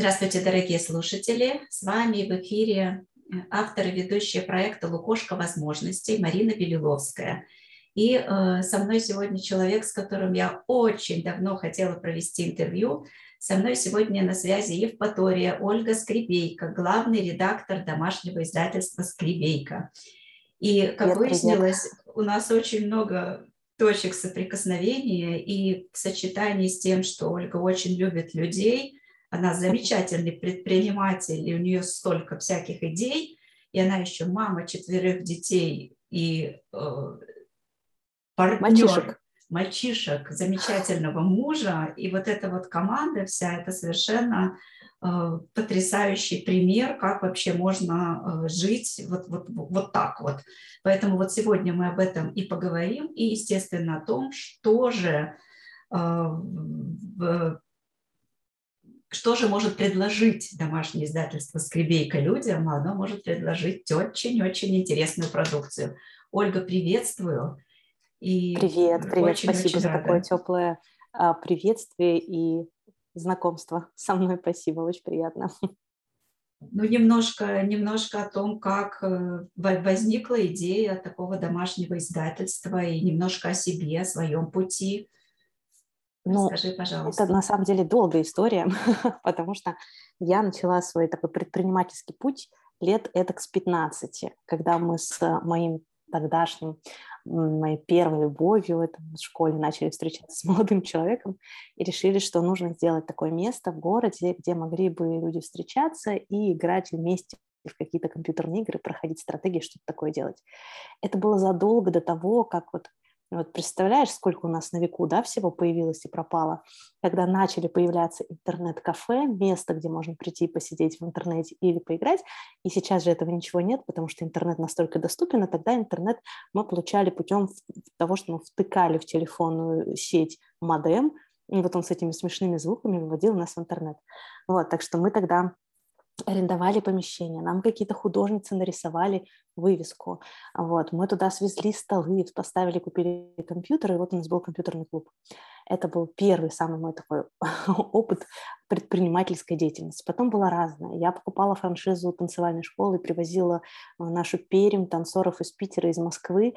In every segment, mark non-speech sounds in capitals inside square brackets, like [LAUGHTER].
Здравствуйте, дорогие слушатели! С вами в эфире э, автор и ведущая проекта «Лукошка возможностей» Марина Белиловская. И э, со мной сегодня человек, с которым я очень давно хотела провести интервью. Со мной сегодня на связи Евпатория Ольга Скрипейко, главный редактор домашнего издательства «Скрипейко». И, как привет, выяснилось, привет. у нас очень много точек соприкосновения, и в сочетании с тем, что Ольга очень любит людей – она замечательный предприниматель, и у нее столько всяких идей, и она еще мама четверых детей и э, партнер мальчишек. мальчишек, замечательного мужа, и вот эта вот команда вся, это совершенно э, потрясающий пример, как вообще можно э, жить вот, вот, вот так вот. Поэтому вот сегодня мы об этом и поговорим, и, естественно, о том, что же э, что же может предложить домашнее издательство «Скребейка» людям? Оно может предложить очень-очень интересную продукцию. Ольга, приветствую. И привет, привет, очень, спасибо очень за рада. такое теплое а, приветствие и знакомство со мной. Спасибо, очень приятно. Ну, немножко, немножко о том, как э, возникла идея такого домашнего издательства, и немножко о себе, о своем пути – ну, Скажи, пожалуйста. Это на самом деле долгая история, [LAUGHS] потому что я начала свой такой предпринимательский путь лет этак с 15, когда мы с моим тогдашним, моей первой любовью в школе начали встречаться с [LAUGHS] молодым человеком и решили, что нужно сделать такое место в городе, где могли бы люди встречаться и играть вместе в какие-то компьютерные игры, проходить стратегии, что-то такое делать. Это было задолго до того, как вот вот представляешь, сколько у нас на веку да, всего появилось и пропало, когда начали появляться интернет-кафе, место, где можно прийти и посидеть в интернете или поиграть, и сейчас же этого ничего нет, потому что интернет настолько доступен, а тогда интернет мы получали путем того, что мы втыкали в телефонную сеть модем, и вот он с этими смешными звуками выводил нас в интернет. Вот, так что мы тогда арендовали помещение, нам какие-то художницы нарисовали вывеску, вот, мы туда свезли столы, поставили, купили компьютер, и вот у нас был компьютерный клуб. Это был первый самый мой такой [LAUGHS] опыт предпринимательской деятельности. Потом было разное. Я покупала франшизу танцевальной школы, привозила нашу перем танцоров из Питера, из Москвы,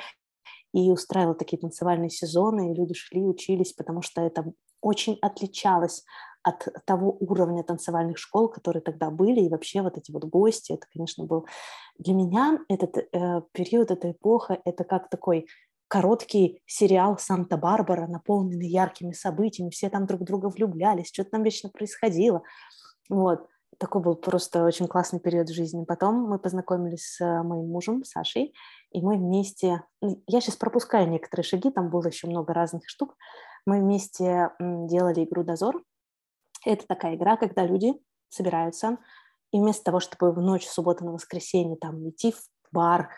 и устраивала такие танцевальные сезоны, и люди шли, учились, потому что это очень отличалось от того уровня танцевальных школ, которые тогда были, и вообще вот эти вот гости, это, конечно, был... Для меня этот э, период, эта эпоха, это как такой короткий сериал «Санта-Барбара», наполненный яркими событиями, все там друг друга влюблялись, что-то там вечно происходило. Вот. Такой был просто очень классный период в жизни. Потом мы познакомились с моим мужем, Сашей, и мы вместе... Ну, я сейчас пропускаю некоторые шаги, там было еще много разных штук. Мы вместе делали игру «Дозор», это такая игра, когда люди собираются, и вместо того, чтобы в ночь субботы на воскресенье там идти в бар,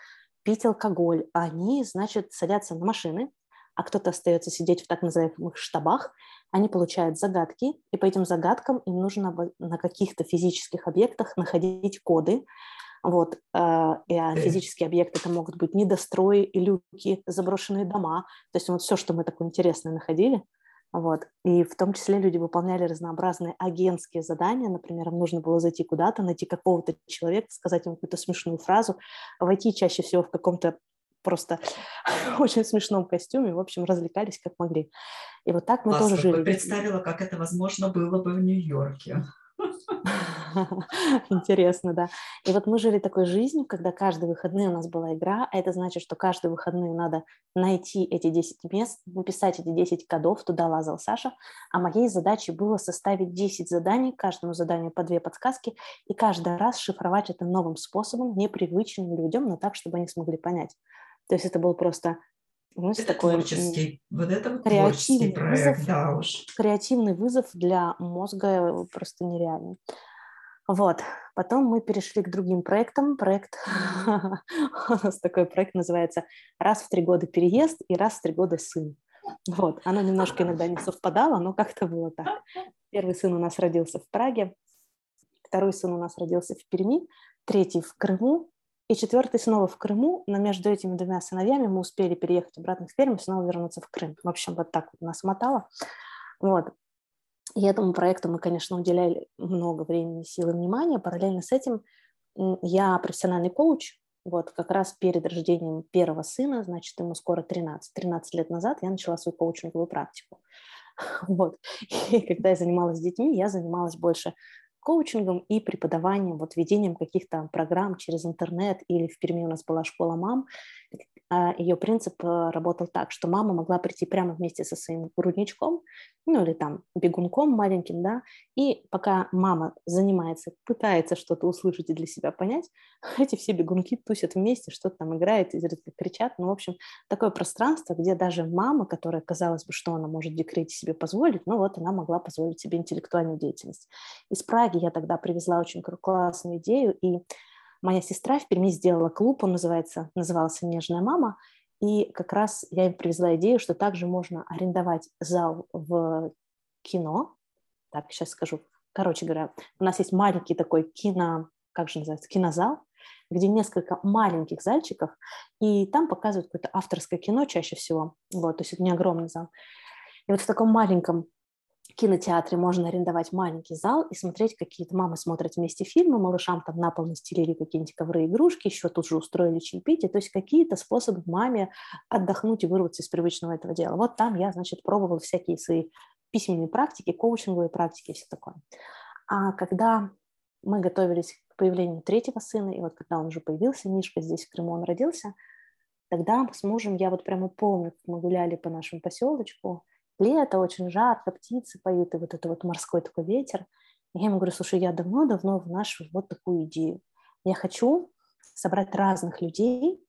пить алкоголь, они, значит, садятся на машины, а кто-то остается сидеть в так называемых штабах, они получают загадки, и по этим загадкам им нужно на каких-то физических объектах находить коды. Вот, э, а физические объекты это могут быть недострои, люки, заброшенные дома. То есть вот все, что мы такое интересное находили – вот. И в том числе люди выполняли разнообразные агентские задания. Например, им нужно было зайти куда-то, найти какого-то человека, сказать ему какую-то смешную фразу, войти чаще всего в каком-то просто [LAUGHS] очень смешном костюме, в общем, развлекались как могли. И вот так мы Классно. тоже жили. Представила, как это возможно было бы в Нью-Йорке. [LAUGHS] [LAUGHS] Интересно, да. И вот мы жили такой жизнью, когда каждые выходные у нас была игра, а это значит, что каждые выходные надо найти эти 10 мест, написать эти 10 кодов, туда лазал Саша, а моей задачей было составить 10 заданий, каждому заданию по две подсказки, и каждый раз шифровать это новым способом, непривычным людям, но так, чтобы они смогли понять. То есть это был просто знаете, это такой творческий, вот это вот креативный проект, вызов, да уж. Креативный вызов для мозга э, просто нереальный. Вот. Потом мы перешли к другим проектам. Проект, [LAUGHS] у нас такой проект называется «Раз в три года переезд и раз в три года сын». Вот. Оно немножко иногда не совпадало, но как-то было так. Первый сын у нас родился в Праге, второй сын у нас родился в Перми, третий в Крыму, и четвертый снова в Крыму, но между этими двумя сыновьями мы успели переехать обратно в Пермь и снова вернуться в Крым. В общем, вот так вот нас мотало. Вот. И этому проекту мы, конечно, уделяли много времени, сил и внимания. Параллельно с этим я профессиональный коуч, вот как раз перед рождением первого сына, значит, ему скоро 13. 13 лет назад я начала свою коучинговую практику. [LAUGHS] Вот. И когда я занималась с детьми, я занималась больше коучингом и преподаванием, вот ведением каких-то программ через интернет, или в Перми у нас была школа мам, ее принцип э, работал так, что мама могла прийти прямо вместе со своим грудничком, ну или там бегунком маленьким, да, и пока мама занимается, пытается что-то услышать и для себя понять, [LAUGHS] эти все бегунки тусят вместе, что-то там играют, изредка кричат, ну, в общем, такое пространство, где даже мама, которая, казалось бы, что она может декрете себе позволить, ну вот она могла позволить себе интеллектуальную деятельность. Из Праги я тогда привезла очень классную идею, и Моя сестра в Перми сделала клуб, он называется, назывался «Нежная мама», и как раз я им привезла идею, что также можно арендовать зал в кино. Так, сейчас скажу. Короче говоря, у нас есть маленький такой кино, как же называется, кинозал, где несколько маленьких зальчиков, и там показывают какое-то авторское кино чаще всего. Вот, то есть это не огромный зал. И вот в таком маленьком кинотеатре можно арендовать маленький зал и смотреть, какие-то мамы смотрят вместе фильмы, малышам там на пол настелили какие-нибудь ковры игрушки, еще тут же устроили чаепитие, то есть какие-то способы маме отдохнуть и вырваться из привычного этого дела. Вот там я, значит, пробовала всякие свои письменные практики, коучинговые практики и все такое. А когда мы готовились к появлению третьего сына, и вот когда он уже появился, Мишка здесь в Крыму, он родился, тогда с мужем я вот прямо помню, мы гуляли по нашему поселочку, лето, очень жарко, птицы поют, и вот это вот морской такой ветер. И я ему говорю, слушай, я давно-давно вношу вот такую идею. Я хочу собрать разных людей,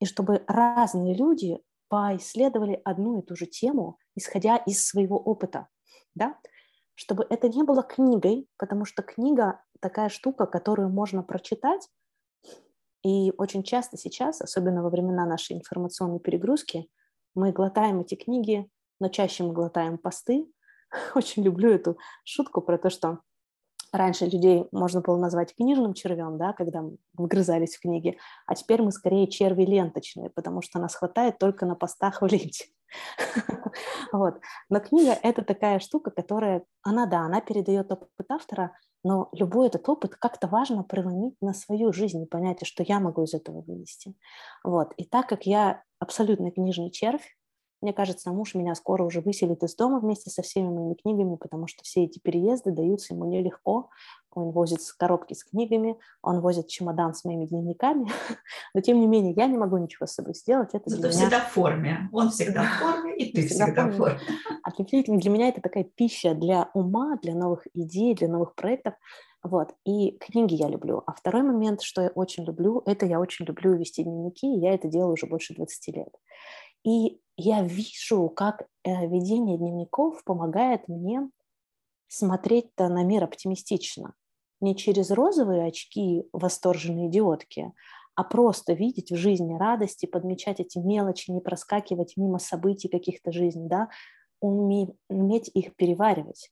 и чтобы разные люди поисследовали одну и ту же тему, исходя из своего опыта, да, чтобы это не было книгой, потому что книга такая штука, которую можно прочитать, и очень часто сейчас, особенно во времена нашей информационной перегрузки, мы глотаем эти книги но чаще мы глотаем посты. [LAUGHS] Очень люблю эту шутку про то, что раньше людей можно было назвать книжным червем, да, когда мы вгрызались в книги, а теперь мы скорее черви ленточные, потому что нас хватает только на постах в ленте. [LAUGHS] Вот. Но книга — это такая штука, которая, она, да, она передает опыт автора, но любой этот опыт как-то важно преломить на свою жизнь и понять, что я могу из этого вынести. Вот. И так как я абсолютно книжный червь, мне кажется, муж меня скоро уже выселит из дома вместе со всеми моими книгами, потому что все эти переезды даются ему нелегко. Он возит коробки с книгами, он возит чемодан с моими дневниками, [LAUGHS] но тем не менее я не могу ничего с собой сделать. Это для меня... всегда в форме, он всегда в форме, и ты всегда, всегда в форме. Отлично, для меня это такая пища для ума, для новых идей, для новых проектов. Вот. И книги я люблю. А второй момент, что я очень люблю, это я очень люблю вести дневники, и я это делаю уже больше 20 лет. И я вижу, как э, ведение дневников помогает мне смотреть-то на мир оптимистично. Не через розовые очки восторженные идиотки, а просто видеть в жизни радости, подмечать эти мелочи, не проскакивать мимо событий каких-то жизней, да, уметь, их переваривать.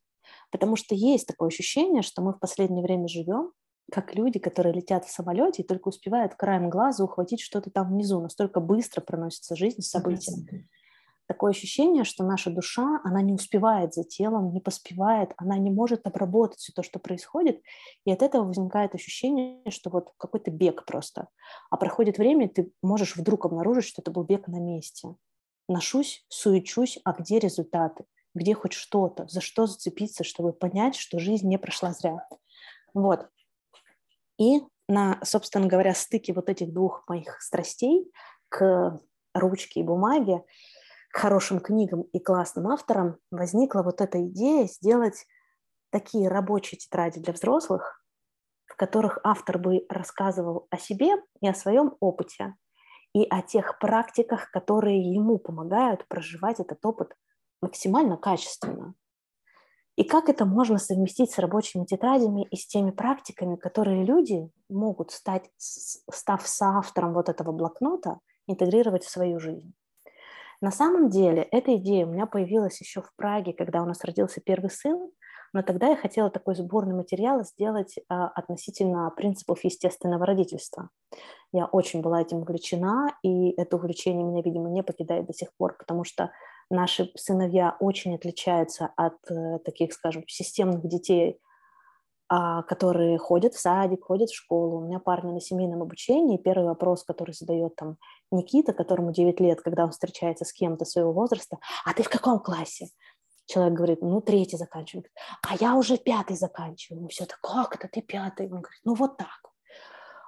Потому что есть такое ощущение, что мы в последнее время живем как люди, которые летят в самолете и только успевают краем глаза ухватить что-то там внизу, настолько быстро проносится жизнь, события. Такое ощущение, что наша душа, она не успевает за телом, не поспевает, она не может обработать все то, что происходит, и от этого возникает ощущение, что вот какой-то бег просто. А проходит время, ты можешь вдруг обнаружить, что это был бег на месте. Ношусь, суечусь, а где результаты? Где хоть что-то? За что зацепиться, чтобы понять, что жизнь не прошла зря? Вот. И на, собственно говоря, стыке вот этих двух моих страстей к ручке и бумаге, хорошим книгам и классным авторам возникла вот эта идея сделать такие рабочие тетради для взрослых, в которых автор бы рассказывал о себе и о своем опыте, и о тех практиках, которые ему помогают проживать этот опыт максимально качественно. И как это можно совместить с рабочими тетрадями и с теми практиками, которые люди могут стать, став соавтором вот этого блокнота, интегрировать в свою жизнь. На самом деле эта идея у меня появилась еще в Праге, когда у нас родился первый сын, но тогда я хотела такой сборный материал сделать а, относительно принципов естественного родительства. Я очень была этим увлечена, и это увлечение меня, видимо, не покидает до сих пор, потому что Наши сыновья очень отличаются от э, таких, скажем, системных детей, которые ходят в садик, ходят в школу. У меня парни на семейном обучении. Первый вопрос, который задает там Никита, которому 9 лет, когда он встречается с кем-то своего возраста, а ты в каком классе? Человек говорит, ну, третий заканчиваю. А я уже пятый заканчиваю. Все так, как это ты пятый? Он говорит, ну, вот так.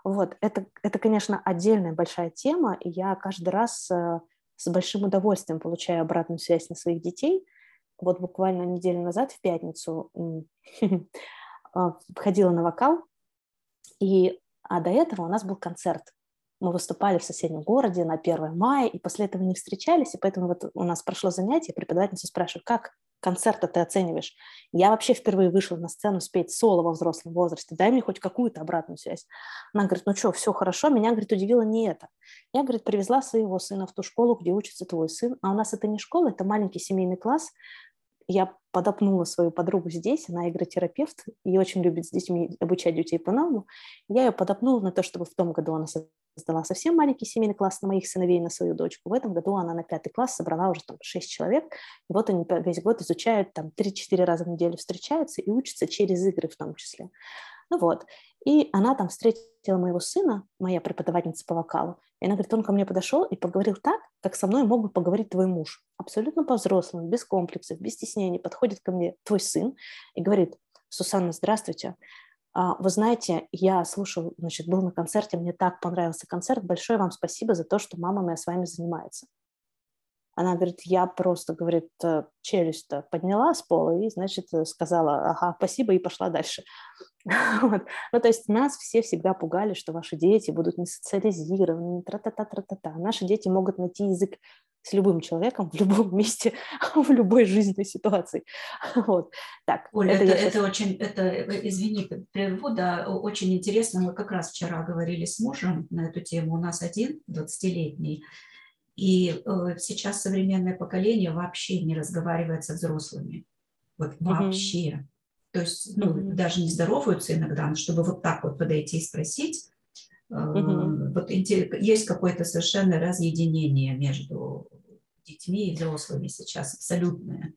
Вот, это, это, конечно, отдельная большая тема, и я каждый раз э, с большим удовольствием получаю обратную связь на своих детей. Вот буквально неделю назад, в пятницу, а, [LAUGHS] ходила на вокал, и, а до этого у нас был концерт. Мы выступали в соседнем городе на 1 мая, и после этого не встречались, и поэтому вот у нас прошло занятие, преподавательница спрашивает, как концерт ты оцениваешь? Я вообще впервые вышла на сцену спеть соло во взрослом возрасте, дай мне хоть какую-то обратную связь. Она говорит, ну что, все хорошо, меня, говорит, удивило не это. Я, говорит, привезла своего сына в ту школу, где учится твой сын, а у нас это не школа, это маленький семейный класс, я подопнула свою подругу здесь, она игротерапевт и очень любит с детьми обучать детей по-новому. Я ее подопнула на то, чтобы в том году она создала совсем маленький семейный класс на моих сыновей, на свою дочку. В этом году она на пятый класс собрала уже там шесть человек. И вот они весь год изучают, там 3-4 раза в неделю встречаются и учатся через игры в том числе. Ну вот. И она там встретила моего сына, моя преподавательница по вокалу, и она говорит, он ко мне подошел и поговорил так, как со мной мог бы поговорить твой муж. Абсолютно по-взрослому, без комплексов, без стеснений. Подходит ко мне твой сын и говорит, Сусанна, здравствуйте. А, вы знаете, я слушал, значит, был на концерте, мне так понравился концерт. Большое вам спасибо за то, что мама моя с вами занимается. Она говорит, я просто, говорит, э, челюсть подняла с пола и, значит, сказала, ага, спасибо, и пошла дальше. [LAUGHS] Вот. Ну, то есть нас все всегда пугали, что ваши дети будут не социализированы, тра-та-та-тра-та-та. Наши дети могут найти язык с любым человеком в любом [LAUGHS] месте, в любой жизненной ситуации. [LAUGHS] Вот. Так, Оля, это, это, это сейчас... очень, это, извини, прерву, да, очень интересно. Мы как раз вчера говорили с мужем на эту тему. У нас один 20-летний, и э, сейчас современное поколение вообще не разговаривает со взрослыми. Вот вообще. Mm-hmm. То есть, ну, mm-hmm. даже не здороваются иногда, но чтобы вот так вот подойти и спросить, mm-hmm. вот есть какое-то совершенно разъединение между детьми и взрослыми сейчас, абсолютное.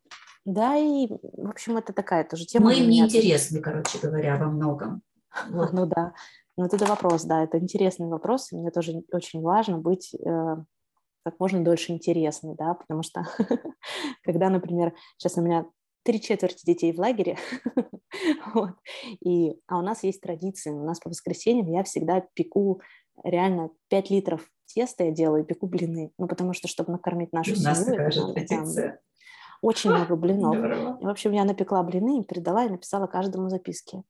Да, и, в общем, это такая тоже тема. Мы им не интересны, короче говоря, во многом. [LAUGHS] Вот. Ну да, ну это вопрос, да, это интересный вопрос, и мне тоже очень важно быть э, как можно дольше интересной, да, потому что [LAUGHS] когда, например, сейчас у меня три четверти детей в лагере, [LAUGHS] вот. и, а у нас есть традиции, у нас по воскресеньям я всегда пеку реально 5 литров теста я делаю, пеку блины, ну, потому что, чтобы накормить нашу семью. У нас такая же традиция. Очень [LAUGHS] много блинов. И, в общем, я напекла блины, передала и написала каждому записки.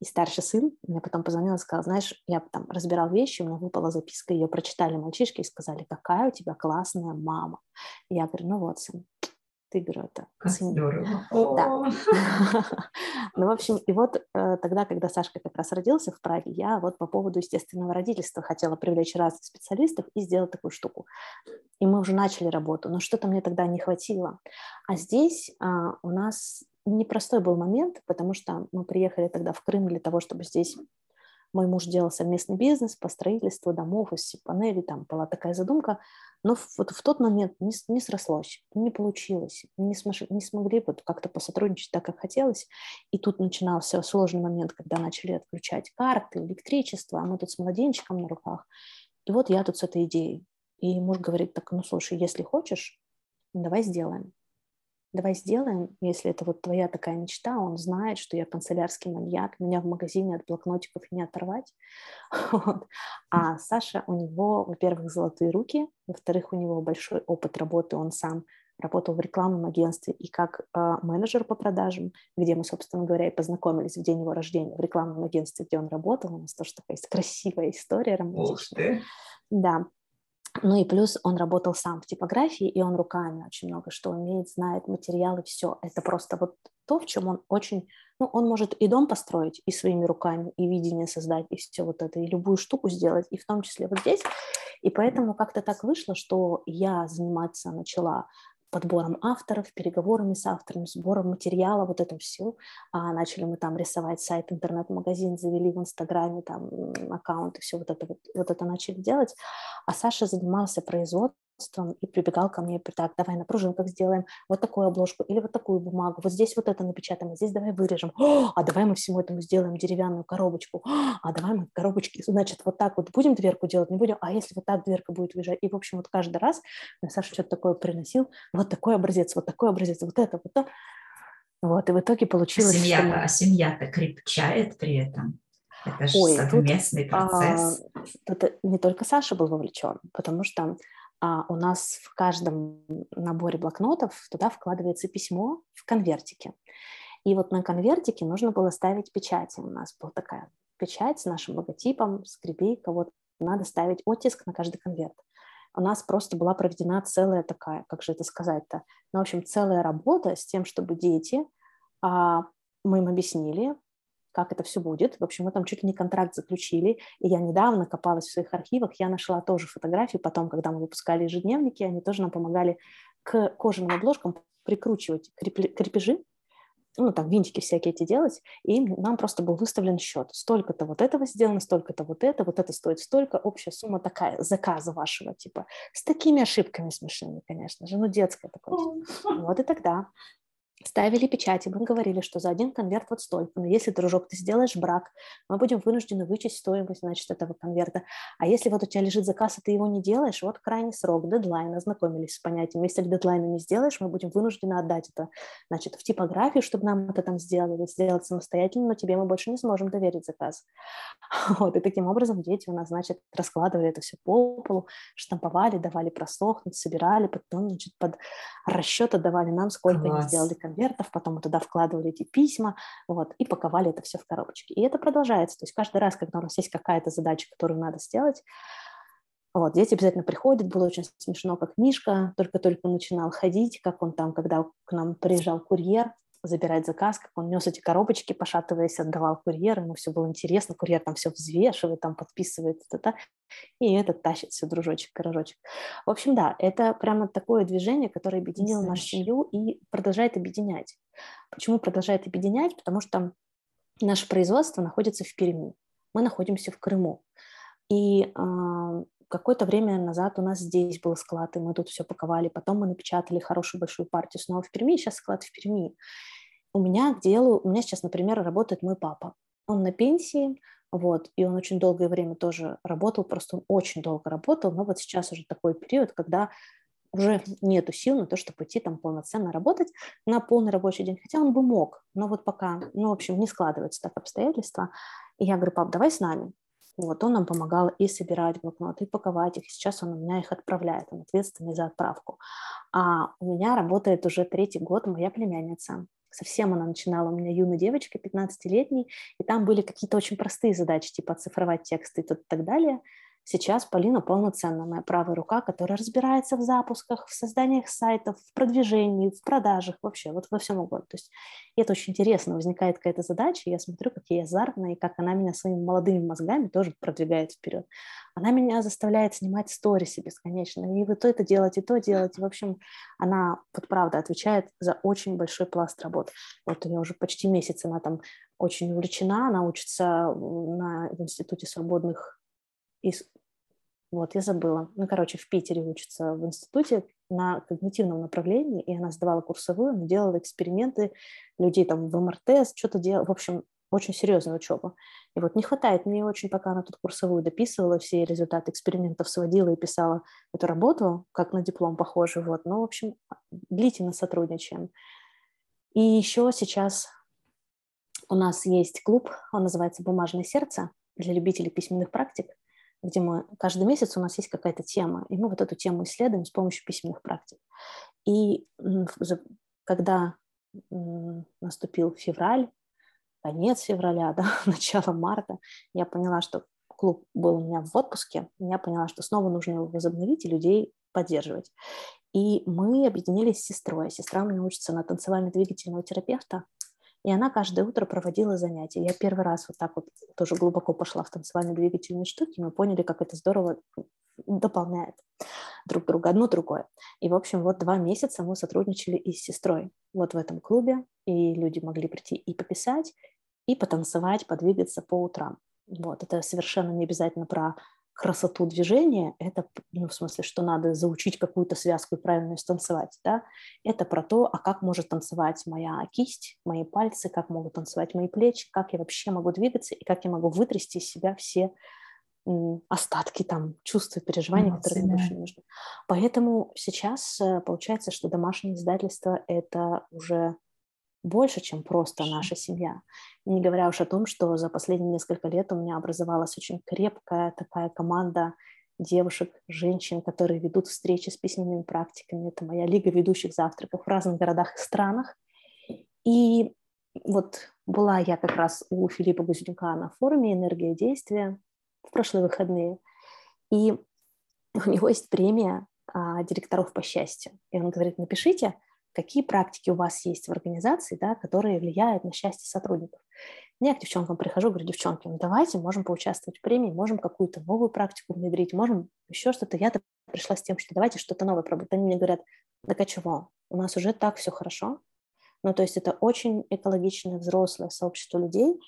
И старший сын мне потом позвонил и сказал, знаешь, я там разбирал вещи, у меня выпала записка, ее прочитали мальчишки и сказали, какая у тебя классная мама. И я говорю, ну вот, сын, ты, говорю, это как здорово. Да. [LAUGHS] ну, в общем, и вот э, тогда, когда Сашка как раз родился в Праге, я вот по поводу естественного родительства хотела привлечь разных специалистов и сделать такую штуку. И мы уже начали работу, но что-то мне тогда не хватило. А здесь а, у нас непростой был момент, потому что мы приехали тогда в Крым для того, чтобы здесь мой муж делал совместный бизнес по строительству домов из панелей, там была такая задумка, но вот в тот момент не, не срослось, не получилось, не, смож, не смогли вот как-то посотрудничать так, как хотелось. И тут начинался сложный момент, когда начали отключать карты, электричество, а мы тут с младенчиком на руках. И вот я тут с этой идеей. И муж говорит, так, ну слушай, если хочешь, давай сделаем давай сделаем, если это вот твоя такая мечта, он знает, что я канцелярский маньяк, меня в магазине от блокнотиков не оторвать. [LAUGHS] Вот. А Саша, у него, во-первых, золотые руки, во-вторых, у него большой опыт работы, он сам работал в рекламном агентстве и как э, менеджер по продажам, где мы, собственно говоря, и познакомились в день его рождения в рекламном агентстве, где он работал. У нас тоже такая красивая история романтичная. Да, ну и плюс он работал сам в типографии, и он руками очень много что умеет, знает материалы, все. Это просто вот то, в чем он очень... Ну, он может и дом построить, и своими руками, и видение создать, и все вот это, и любую штуку сделать, и в том числе вот здесь. И поэтому как-то так вышло, что я заниматься начала подбором авторов, переговорами с авторами, сбором материала, вот это все. А начали мы там рисовать сайт, интернет-магазин, завели в Инстаграме там аккаунты, все вот это, вот, вот это начали делать. А Саша занимался производством производством и прибегал ко мне, так, давай на пружинках сделаем вот такую обложку или вот такую бумагу, вот здесь вот это напечатаем, а здесь давай вырежем, а давай мы всему этому сделаем деревянную коробочку, а давай мы коробочки, значит, вот так вот будем дверку делать, не будем, а если вот так дверка будет выезжать, и, в общем, вот каждый раз Саша что-то такое приносил, вот такой образец, вот такой образец, вот это, вот то, вот, и в итоге получилось... А семья, что... а семья-то крепчает при этом? Это же Ой, совместный тут, процесс. А, тут не только Саша был вовлечен, потому что а, у нас в каждом наборе блокнотов туда вкладывается письмо в конвертике. И вот на конвертике нужно было ставить печати. У нас была такая печать с нашим логотипом, скребейка. Вот надо ставить оттиск на каждый конверт. У нас просто была проведена целая такая, как же это сказать-то, ну, в общем, целая работа с тем, чтобы дети, а, мы им объяснили, как это все будет. В общем, мы там чуть ли не контракт заключили, и я недавно копалась в своих архивах, я нашла тоже фотографии. Потом, когда мы выпускали ежедневники, они тоже нам помогали к кожаным обложкам прикручивать крепежи, ну, там, винтики всякие эти делать, и нам просто был выставлен счет. Столько-то вот этого сделано, столько-то вот это, вот это стоит столько, общая сумма такая, заказа вашего, типа, с такими ошибками смешными, конечно же, ну, детская такое. Вот и тогда ставили печати, мы говорили, что за один конверт вот столько, но если, дружок, ты сделаешь брак, мы будем вынуждены вычесть стоимость, значит, этого конверта. А если вот у тебя лежит заказ, и ты его не делаешь, вот крайний срок, дедлайн, ознакомились с понятием. Если дедлайна не сделаешь, мы будем вынуждены отдать это, значит, в типографию, чтобы нам это там сделали, сделать самостоятельно, но тебе мы больше не сможем доверить заказ. [LAUGHS] Вот, и таким образом дети у нас, значит, раскладывали это все по полу, штамповали, давали просохнуть, собирали, потом, значит, под расчет отдавали нам, сколько Класс. они сделали конвертов, потом туда вкладывали эти письма, вот, и паковали это все в коробочки. И это продолжается. То есть каждый раз, когда у нас есть какая-то задача, которую надо сделать, вот, дети обязательно приходят, было очень смешно, как Мишка только-только начинал ходить, как он там, когда к нам приезжал курьер, забирать заказ, как он нес эти коробочки, пошатываясь, отдавал курьеру, ему все было интересно, курьер там все взвешивает, там подписывает, это, и этот тащит все дружочек, корожочек. В общем, да, это прямо такое движение, которое объединило нашу семью и продолжает объединять. Почему продолжает объединять? Потому что наше производство находится в Перми, мы находимся в Крыму. И э, какое-то время назад у нас здесь был склад, и мы тут все паковали. Потом мы напечатали хорошую большую партию снова в Перми, сейчас склад в Перми. У меня к делу, у меня сейчас, например, работает мой папа. Он на пенсии, вот, и он очень долгое время тоже работал, просто он очень долго работал, но вот сейчас уже такой период, когда уже нету сил на то, чтобы идти там полноценно работать на полный рабочий день, хотя он бы мог, но вот пока, ну, в общем, не складываются так обстоятельства. И я говорю, пап, давай с нами. Вот, он нам помогал и собирать блокноты, и паковать их. Сейчас он у меня их отправляет, он ответственный за отправку. А у меня работает уже третий год моя племянница. Совсем она начинала у меня юной девочкой, 15-летней, и там были какие-то очень простые задачи, типа оцифровать тексты и так далее. Сейчас Полина полноценная моя правая рука, которая разбирается в запусках, в созданиях сайтов, в продвижении, в продажах, вообще вот во всем угодно. То есть это очень интересно, возникает какая-то задача, я смотрю, как я азартная, и как она меня своими молодыми мозгами тоже продвигает вперед. Она меня заставляет снимать сторисы бесконечно, и вот то это делать, и то делать. И, в общем, она, вот правда, отвечает за очень большой пласт работ. Вот у нее уже почти месяц, она там очень увлечена, она учится на, в Институте свободных и вот, я забыла. Ну, короче, в Питере учится в институте на когнитивном направлении, и она сдавала курсовую, она делала эксперименты, людей там в МРТ, что-то делала, в общем, очень серьезная учеба. И вот не хватает мне очень, пока она тут курсовую дописывала, все результаты экспериментов сводила и писала эту работу, как на диплом похоже, вот. Ну, в общем, длительно сотрудничаем. И еще сейчас у нас есть клуб, он называется «Бумажное сердце» для любителей письменных практик где мы каждый месяц у нас есть какая-то тема, и мы вот эту тему исследуем с помощью письменных практик. И когда наступил февраль, конец февраля, [LAUGHS] да, [LAUGHS] начало марта, я поняла, что клуб был у меня в отпуске, я поняла, что снова нужно его возобновить и людей поддерживать. И мы объединились с сестрой. Сестра у меня учится на танцевально-двигательного терапевта, и она каждое утро проводила занятия. Я первый раз вот так вот тоже глубоко пошла в танцевальные двигательные штуки, мы поняли, как это здорово дополняет друг друга, одно другое. И, в общем, вот два месяца мы сотрудничали и с сестрой вот в этом клубе, и люди могли прийти и пописать, и потанцевать, подвигаться по утрам. Вот, это совершенно не обязательно про красоту движения, это, ну, в смысле, что надо заучить какую-то связку и правильно станцевать, да, это про то, а как может танцевать моя кисть, мои пальцы, как могут танцевать мои плечи, как я вообще могу двигаться и как я могу вытрясти из себя все остатки там чувств и переживаний, Эмоции, которые мне больше не нужны. Поэтому сейчас э, получается, что домашнее издательство – это уже больше, чем просто наша семья. Не говоря уж о том, что за последние несколько лет у меня образовалась очень крепкая такая команда девушек, женщин, которые ведут встречи с письменными практиками. Это моя лига ведущих завтраков в разных городах и странах. И вот была я как раз у Филиппа Гузнюка на форуме «Энергия действия» в прошлые выходные. И у него есть премия а, директоров по счастью. И он говорит, напишите, какие практики у вас есть в организации, да, которые влияют на счастье сотрудников. Я к девчонкам прихожу, говорю, девчонки, ну давайте, можем поучаствовать в премии, можем какую-то новую практику внедрить, можем еще что-то. Я-то пришла с тем, что давайте что-то новое пробовать. Они мне говорят, да а чего, у нас уже так все хорошо. Ну, то есть это очень экологичное взрослое сообщество людей,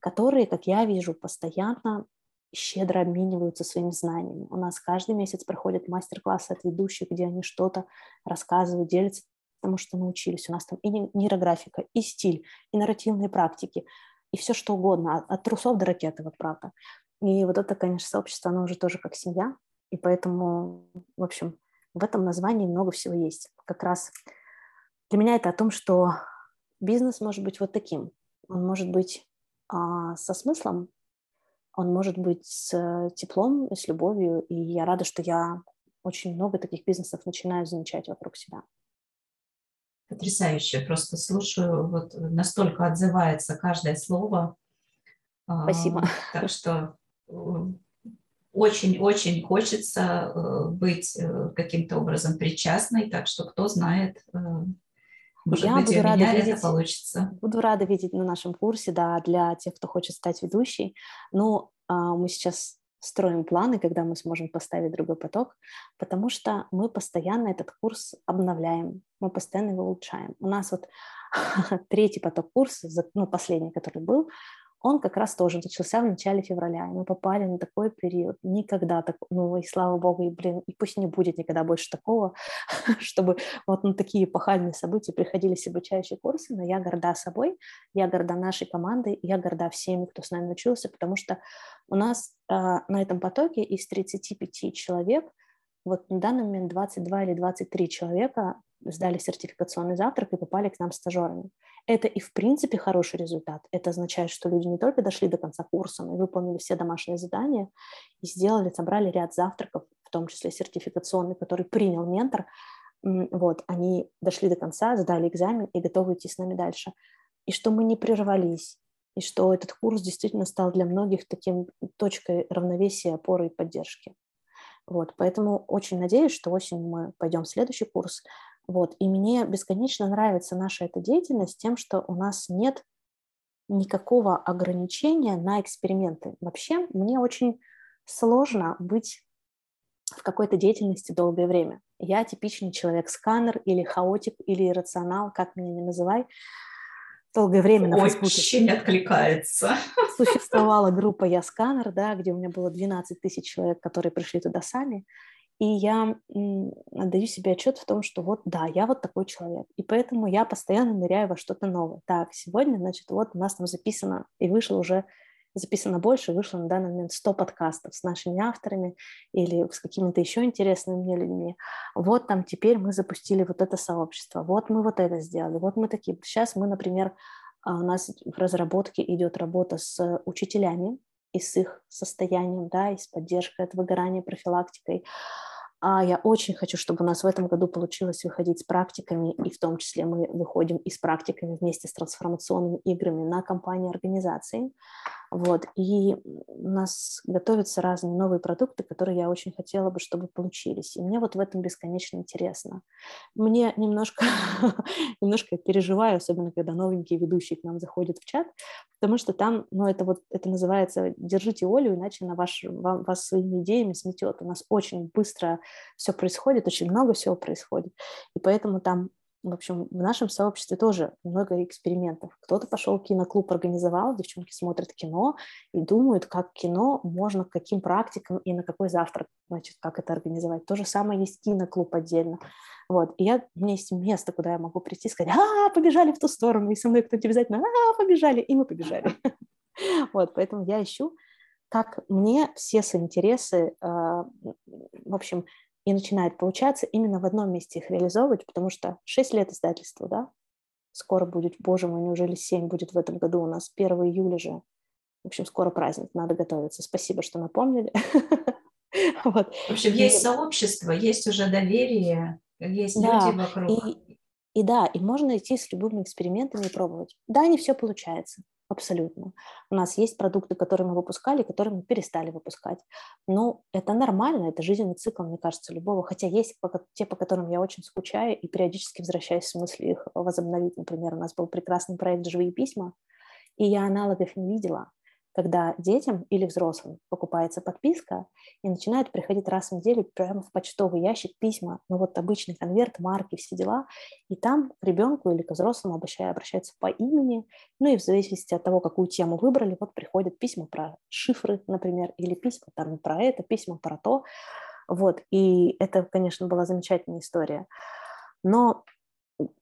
которые, как я вижу, постоянно щедро обмениваются своими знаниями. У нас каждый месяц проходят мастер-классы от ведущих, где они что-то рассказывают, делятся тому, что научились. У нас там и нейрографика, и стиль, и нарративные практики, и все что угодно, от трусов до ракеты, вот правда. И вот это, конечно, сообщество, оно уже тоже как семья, и поэтому, в общем, в этом названии много всего есть. Как раз для меня это о том, что бизнес может быть вот таким. Он может быть а, со смыслом, он может быть с теплом, с любовью, и я рада, что я очень много таких бизнесов начинаю замечать вокруг себя. Потрясающе, просто слушаю, вот настолько отзывается каждое слово. Спасибо. А, так что очень-очень э, хочется э, быть э, каким-то образом причастной, так что кто знает, может я быть, буду рада меня видеть, это получится. Буду рада видеть на нашем курсе, да, для тех, кто хочет стать ведущей. Но а, мы сейчас строим планы, когда мы сможем поставить другой поток, потому что мы постоянно этот курс обновляем, мы постоянно его улучшаем. У нас вот [LAUGHS] третий поток курса, ну, последний, который был, он как раз тоже начался в начале февраля, и мы попали на такой период. Никогда так, ну и слава богу, и блин, и пусть не будет никогда больше такого, [LAUGHS] чтобы вот на такие эпохальные события приходились обучающие курсы, но я горда собой, я горда нашей командой, я горда всеми, кто с нами учился, потому что у нас э, на этом потоке из 35 человек вот на данный момент 22 или 23 человека сдали сертификационный завтрак и попали к нам стажерами. Это и в принципе хороший результат. Это означает, что люди не только дошли до конца курса, но и выполнили все домашние задания и сделали, собрали ряд завтраков, в том числе сертификационный, который принял ментор. Вот, они дошли до конца, сдали экзамен и готовы идти с нами дальше. И что мы не прервались, и что этот курс действительно стал для многих таким точкой равновесия, опоры и поддержки. Вот, поэтому очень надеюсь, что осенью мы пойдем в следующий курс, вот. И мне бесконечно нравится наша эта деятельность тем, что у нас нет никакого ограничения на эксперименты. Вообще мне очень сложно быть в какой-то деятельности долгое время. Я типичный человек-сканер или хаотик, или иррационал, как меня не называй. Долгое время на Фейсбуке. Очень откликается. Существовала группа «Я сканер», да, где у меня было 12 тысяч человек, которые пришли туда сами. И я отдаю себе отчет в том, что вот да, я вот такой человек. И поэтому я постоянно ныряю во что-то новое. Так, сегодня, значит, вот у нас там записано, и вышло уже, записано больше, вышло на данный момент 100 подкастов с нашими авторами или с какими-то еще интересными мне людьми. Вот там теперь мы запустили вот это сообщество, вот мы вот это сделали, вот мы такие. Сейчас мы, например, а, у нас в разработке идет работа с учителями, и с их состоянием, да, и с поддержкой от выгорания, профилактикой. А я очень хочу, чтобы у нас в этом году получилось выходить с практиками, и в том числе мы выходим и с практиками вместе с трансформационными играми на компании организации. Вот. И у нас готовятся разные новые продукты, которые я очень хотела бы, чтобы получились. И мне вот в этом бесконечно интересно. Мне немножко, [LAUGHS] немножко переживаю, особенно когда новенькие ведущие к нам заходят в чат, потому что там, ну, это вот, это называется «держите Олю, иначе на ваш, вам, вас своими идеями сметет». У нас очень быстро все происходит, очень много всего происходит. И поэтому там в общем, в нашем сообществе тоже много экспериментов. Кто-то пошел в киноклуб, организовал, девчонки смотрят кино и думают, как кино можно, к каким практикам и на какой завтрак, значит, как это организовать. То же самое есть киноклуб отдельно. Вот. И я, у меня есть место, куда я могу прийти и сказать, а, побежали в ту сторону, и со мной кто-нибудь обязательно, а, побежали, и мы побежали. [LAUGHS] Вот, поэтому я ищу, как мне все свои интересы, а, в общем, и начинает получаться именно в одном месте их реализовывать, потому что 6 лет издательства, да, скоро будет, боже мой, неужели 7 будет в этом году у нас, 1 июля же, в общем, скоро праздник, надо готовиться. Спасибо, что напомнили. [LAUGHS] Вот. В общем, есть сообщество, есть уже доверие, есть да, люди вокруг. И, и да, и можно идти с любыми экспериментами и пробовать. Да, не все получается. Абсолютно. У нас есть продукты, которые мы выпускали, которые мы перестали выпускать. Но это нормально, это жизненный цикл, мне кажется, любого. Хотя есть те, по которым я очень скучаю и периодически возвращаюсь в смысле их возобновить. Например, у нас был прекрасный проект «Живые письма», и я аналогов не видела когда детям или взрослым покупается подписка и начинают приходить раз в неделю прямо в почтовый ящик письма, ну вот обычный конверт, марки, все дела, и там к ребенку или к взрослому обращаются по имени, ну и в зависимости от того, какую тему выбрали, вот приходят письма про шифры, например, или письма там про это, письма про то, вот, и это, конечно, была замечательная история. Но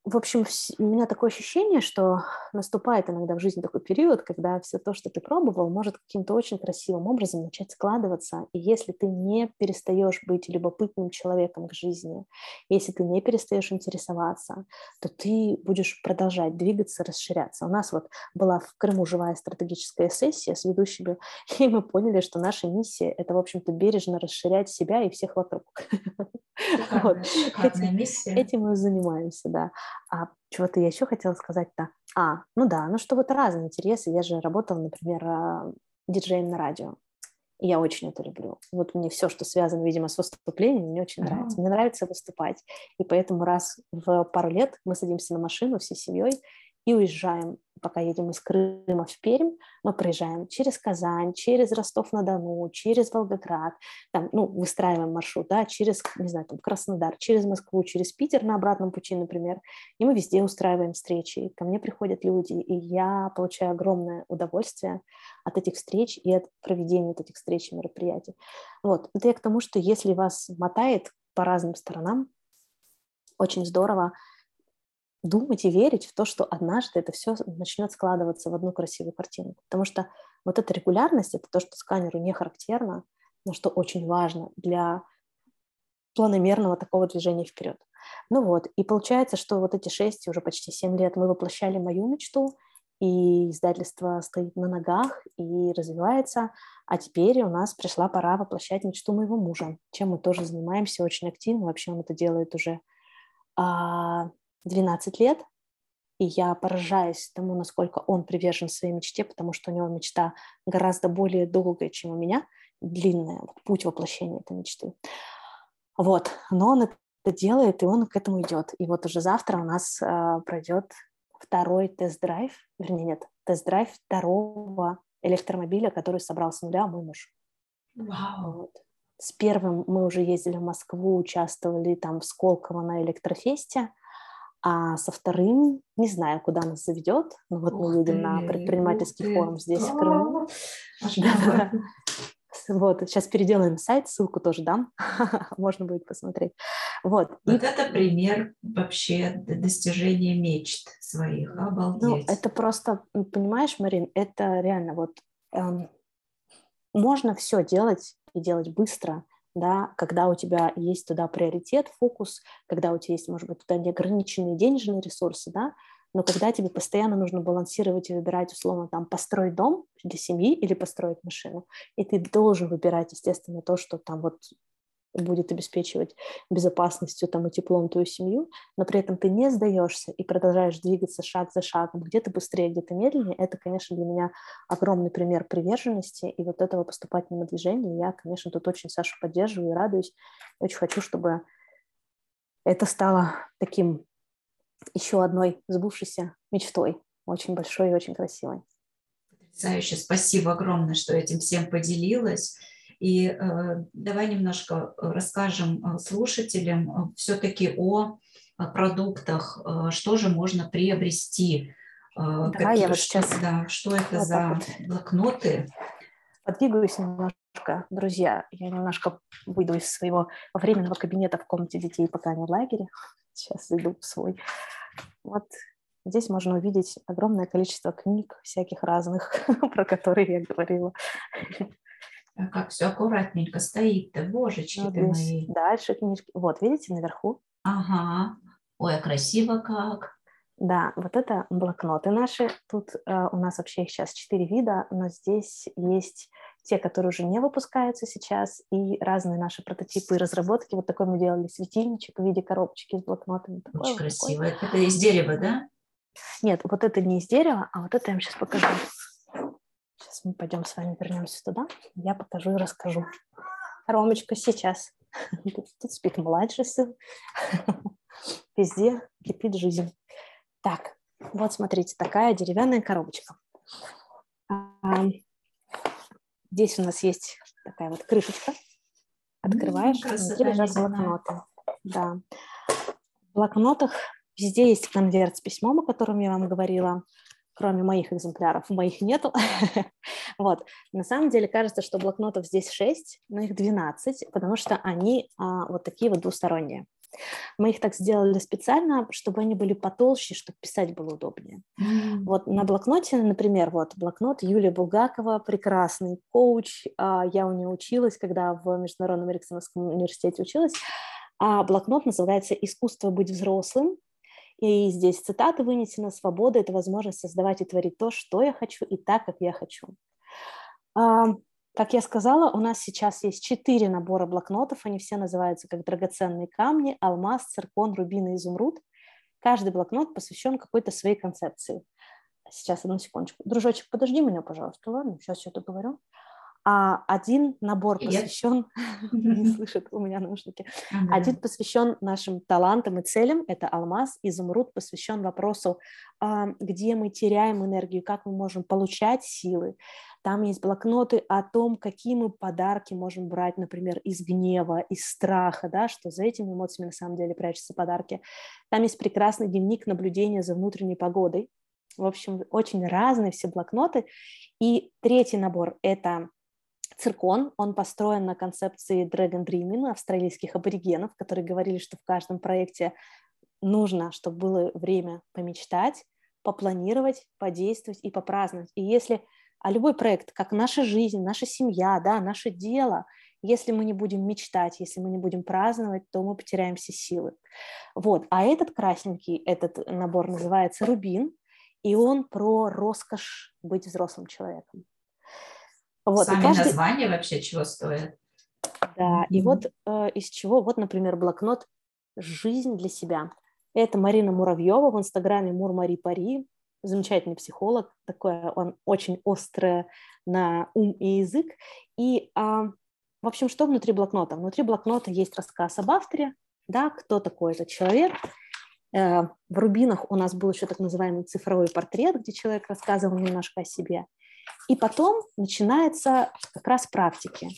в общем, у меня такое ощущение, что наступает иногда в жизни такой период, когда все то, что ты пробовал, может каким-то очень красивым образом начать складываться. И если ты не перестаешь быть любопытным человеком к жизни, если ты не перестаешь интересоваться, то ты будешь продолжать двигаться, расширяться. У нас вот была в Крыму живая стратегическая сессия с ведущими, [LAUGHS] и мы поняли, что наша миссия – это, в общем-то, бережно расширять себя и всех вокруг. [LAUGHS] Этим мы занимаемся, да. А чего-то я еще хотела сказать-то. А, ну да, ну что вот разные интересы. Я же работала, например, а, диджеем на радио. И я очень это люблю. Вот мне все, что связано, видимо, с выступлением, мне очень нравится. Мне нравится выступать. И поэтому раз в пару лет мы садимся на машину всей семьей и уезжаем пока едем из Крыма в Пермь, мы проезжаем через Казань, через Ростов-на-Дону, через Волгоград, там, ну, выстраиваем маршрут, да, через, не знаю, там, Краснодар, через Москву, через Питер на обратном пути, например, и мы везде устраиваем встречи, ко мне приходят люди, и я получаю огромное удовольствие от этих встреч и от проведения вот этих встреч и мероприятий. Вот, это я к тому, что если вас мотает по разным сторонам, очень здорово думать и верить в то, что однажды это все начнет складываться в одну красивую картину. Потому что вот эта регулярность, это то, что сканеру не характерно, но что очень важно для планомерного такого движения вперед. Ну вот, и получается, что вот эти шесть, уже почти семь лет мы воплощали мою мечту, и издательство стоит на ногах и развивается, а теперь у нас пришла пора воплощать мечту моего мужа, чем мы тоже занимаемся очень активно, вообще он это делает уже а, 12 лет, и я поражаюсь тому, насколько он привержен своей мечте, потому что у него мечта гораздо более долгая, чем у меня, длинная, вот путь воплощения этой мечты. Вот, но он это делает, и он к этому идет. И вот уже завтра у нас э, пройдет второй тест-драйв, вернее, нет, тест-драйв второго электромобиля, который собрал с нуля мой муж. Вау! Вот. С первым мы уже ездили в Москву, участвовали там в Сколково на электрофесте, а со вторым не знаю, куда нас заведет. Но вот ух мы едем ты, на предпринимательский форум здесь, в Крыму. [LAUGHS] Вот, сейчас переделаем сайт, ссылку тоже дам, [LAUGHS] можно будет посмотреть. Вот. Вот и... это пример вообще достижения мечт своих, ну, обалдеть. Ну, это просто, понимаешь, Марин, это реально вот эм, можно все делать и делать быстро, да, когда у тебя есть туда приоритет, фокус, когда у тебя есть, может быть, туда неограниченные денежные ресурсы, да, но когда тебе постоянно нужно балансировать и выбирать, условно, там, построить дом для семьи или построить машину, и ты должен выбирать, естественно, то, что там вот будет обеспечивать безопасностью там, и теплом твою семью, но при этом ты не сдаешься и продолжаешь двигаться шаг за шагом, где-то быстрее, где-то медленнее, это, конечно, для меня огромный пример приверженности и вот этого поступательного движения. Я, конечно, тут очень Сашу поддерживаю и радуюсь. Очень хочу, чтобы это стало таким еще одной сбывшейся мечтой, очень большой и очень красивой. Потрясающе. Спасибо огромное, что этим всем поделилась. И э, давай немножко расскажем э, слушателям э, все-таки о продуктах, что же можно приобрести. Давай Какие, я вот сейчас... Да, что это вот за вот. блокноты? Подвигаюсь немножко, друзья. Я немножко выйду из своего временного кабинета в комнате детей, пока они в лагере. Сейчас иду в свой. Вот здесь можно увидеть огромное количество книг всяких разных, [LAUGHS] про которые я говорила. А как все аккуратненько стоит-то, божечки ну, ты мои. Дальше книжки. Вот, видите, наверху. Ага. Ой, а красиво как. Да, вот это блокноты наши. Тут э, у нас вообще их сейчас четыре вида, но здесь есть те, которые уже не выпускаются сейчас, и разные наши прототипы и разработки. Вот такой мы делали светильничек в виде коробочки с блокнотами. Такой, Очень красиво. Такой. Это из дерева, да? Нет, вот это не из дерева, а вот это я вам сейчас покажу. Сейчас мы пойдем с вами вернемся туда, я покажу и расскажу. Ромочка сейчас. [LAUGHS] Тут спит младший сын. [LAUGHS] Везде кипит жизнь. Так, вот смотрите, такая деревянная коробочка. Здесь у нас есть такая вот крышечка. Открываешь, внутри лежат блокноты. Да. В блокнотах везде есть конверт с письмом, о котором я вам говорила кроме моих экземпляров, моих нету. [LAUGHS] вот. На самом деле кажется, что блокнотов здесь 6, но их 12, потому что они а, вот такие вот двусторонние. Мы их так сделали специально, чтобы они были потолще, чтобы писать было удобнее. Mm. Вот на блокноте, например, вот блокнот Юлия Булгакова, прекрасный коуч. А, я у нее училась, когда в Международном Эриксоновском университете училась. А блокнот называется «Искусство быть взрослым». И здесь цитата вынесена «Свобода – это возможность создавать и творить то, что я хочу, и так, как я хочу». Как я сказала, у нас сейчас есть четыре набора блокнотов, они все называются как драгоценные камни, алмаз, циркон, рубин и изумруд. Каждый блокнот посвящен какой-то своей концепции. Сейчас, одну секундочку. Дружочек, подожди меня, пожалуйста, ладно? Сейчас я это говорю а один набор посвящен, [LAUGHS] [LAUGHS] не слышит у меня наушники, один посвящен нашим талантам и целям, это алмаз, изумруд посвящен вопросу, а, где мы теряем энергию, как мы можем получать силы. Там есть блокноты о том, какие мы подарки можем брать, например, из гнева, из страха, да, что за этими эмоциями на самом деле прячутся подарки. Там есть прекрасный дневник наблюдения за внутренней погодой. В общем, очень разные все блокноты. И третий набор – это Циркон, он построен на концепции Dragon Dreaming австралийских аборигенов, которые говорили, что в каждом проекте нужно, чтобы было время помечтать, попланировать, подействовать и попраздновать. И если а любой проект, как наша жизнь, наша семья, да, наше дело, если мы не будем мечтать, если мы не будем праздновать, то мы потеряем все силы. Вот. А этот красненький, этот набор называется «Рубин», и он про роскошь быть взрослым человеком. Вот, Сами каждый... названия вообще чего стоят. Да, mm-hmm. и вот э, из чего, вот, например, блокнот «Жизнь для себя». Это Марина Муравьева в инстаграме Мур Мари Пари, замечательный психолог, такой он очень острый на ум и язык. И, а, в общем, что внутри блокнота? Внутри блокнота есть рассказ об авторе, да, кто такой этот человек. Э, в Рубинах у нас был еще так называемый цифровой портрет, где человек рассказывал немножко о себе. И потом начинается как раз практики.